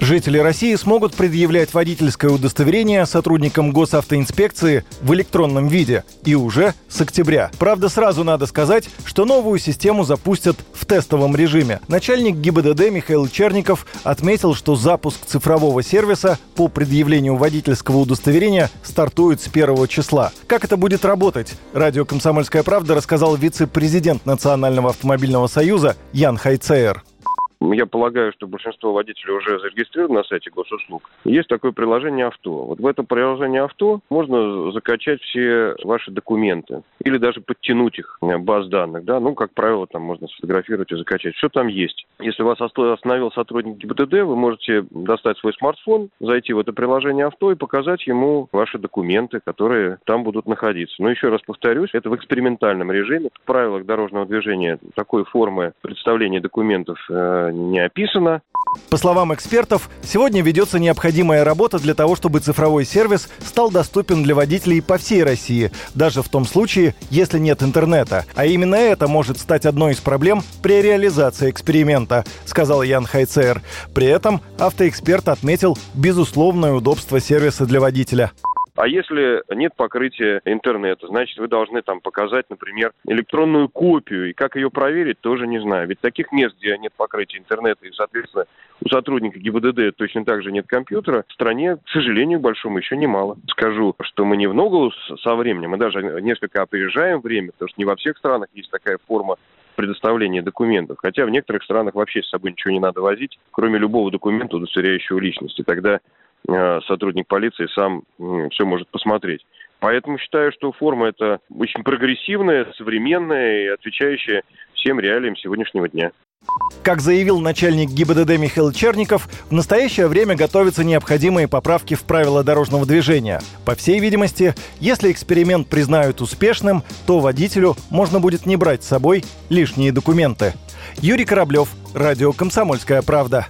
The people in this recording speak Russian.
Жители России смогут предъявлять водительское удостоверение сотрудникам госавтоинспекции в электронном виде. И уже с октября. Правда, сразу надо сказать, что новую систему запустят в тестовом режиме. Начальник ГИБДД Михаил Черников отметил, что запуск цифрового сервиса по предъявлению водительского удостоверения стартует с первого числа. Как это будет работать? Радио «Комсомольская правда» рассказал вице-президент Национального автомобильного союза Ян Хайцеер. Я полагаю, что большинство водителей уже зарегистрированы на сайте госуслуг. Есть такое приложение «Авто». Вот в это приложение «Авто» можно закачать все ваши документы или даже подтянуть их, э, баз данных. Да? Ну, как правило, там можно сфотографировать и закачать. Все там есть. Если вас остановил сотрудник ГИБДД, вы можете достать свой смартфон, зайти в это приложение «Авто» и показать ему ваши документы, которые там будут находиться. Но еще раз повторюсь, это в экспериментальном режиме. В правилах дорожного движения такой формы представления документов э, не описано. По словам экспертов, сегодня ведется необходимая работа для того, чтобы цифровой сервис стал доступен для водителей по всей России, даже в том случае, если нет интернета. А именно это может стать одной из проблем при реализации эксперимента, сказал Ян Хайцер. При этом автоэксперт отметил безусловное удобство сервиса для водителя. А если нет покрытия интернета, значит, вы должны там показать, например, электронную копию. И как ее проверить, тоже не знаю. Ведь таких мест, где нет покрытия интернета и, соответственно, у сотрудника ГИБДД точно так же нет компьютера, в стране, к сожалению, большому еще немало. Скажу, что мы не в ногу со временем, мы даже несколько опережаем время, потому что не во всех странах есть такая форма предоставления документов. Хотя в некоторых странах вообще с собой ничего не надо возить, кроме любого документа, удостоверяющего личность. И тогда сотрудник полиции сам все может посмотреть. Поэтому считаю, что форма это очень прогрессивная, современная и отвечающая всем реалиям сегодняшнего дня. Как заявил начальник ГИБДД Михаил Черников, в настоящее время готовятся необходимые поправки в правила дорожного движения. По всей видимости, если эксперимент признают успешным, то водителю можно будет не брать с собой лишние документы. Юрий Кораблев, Радио «Комсомольская правда».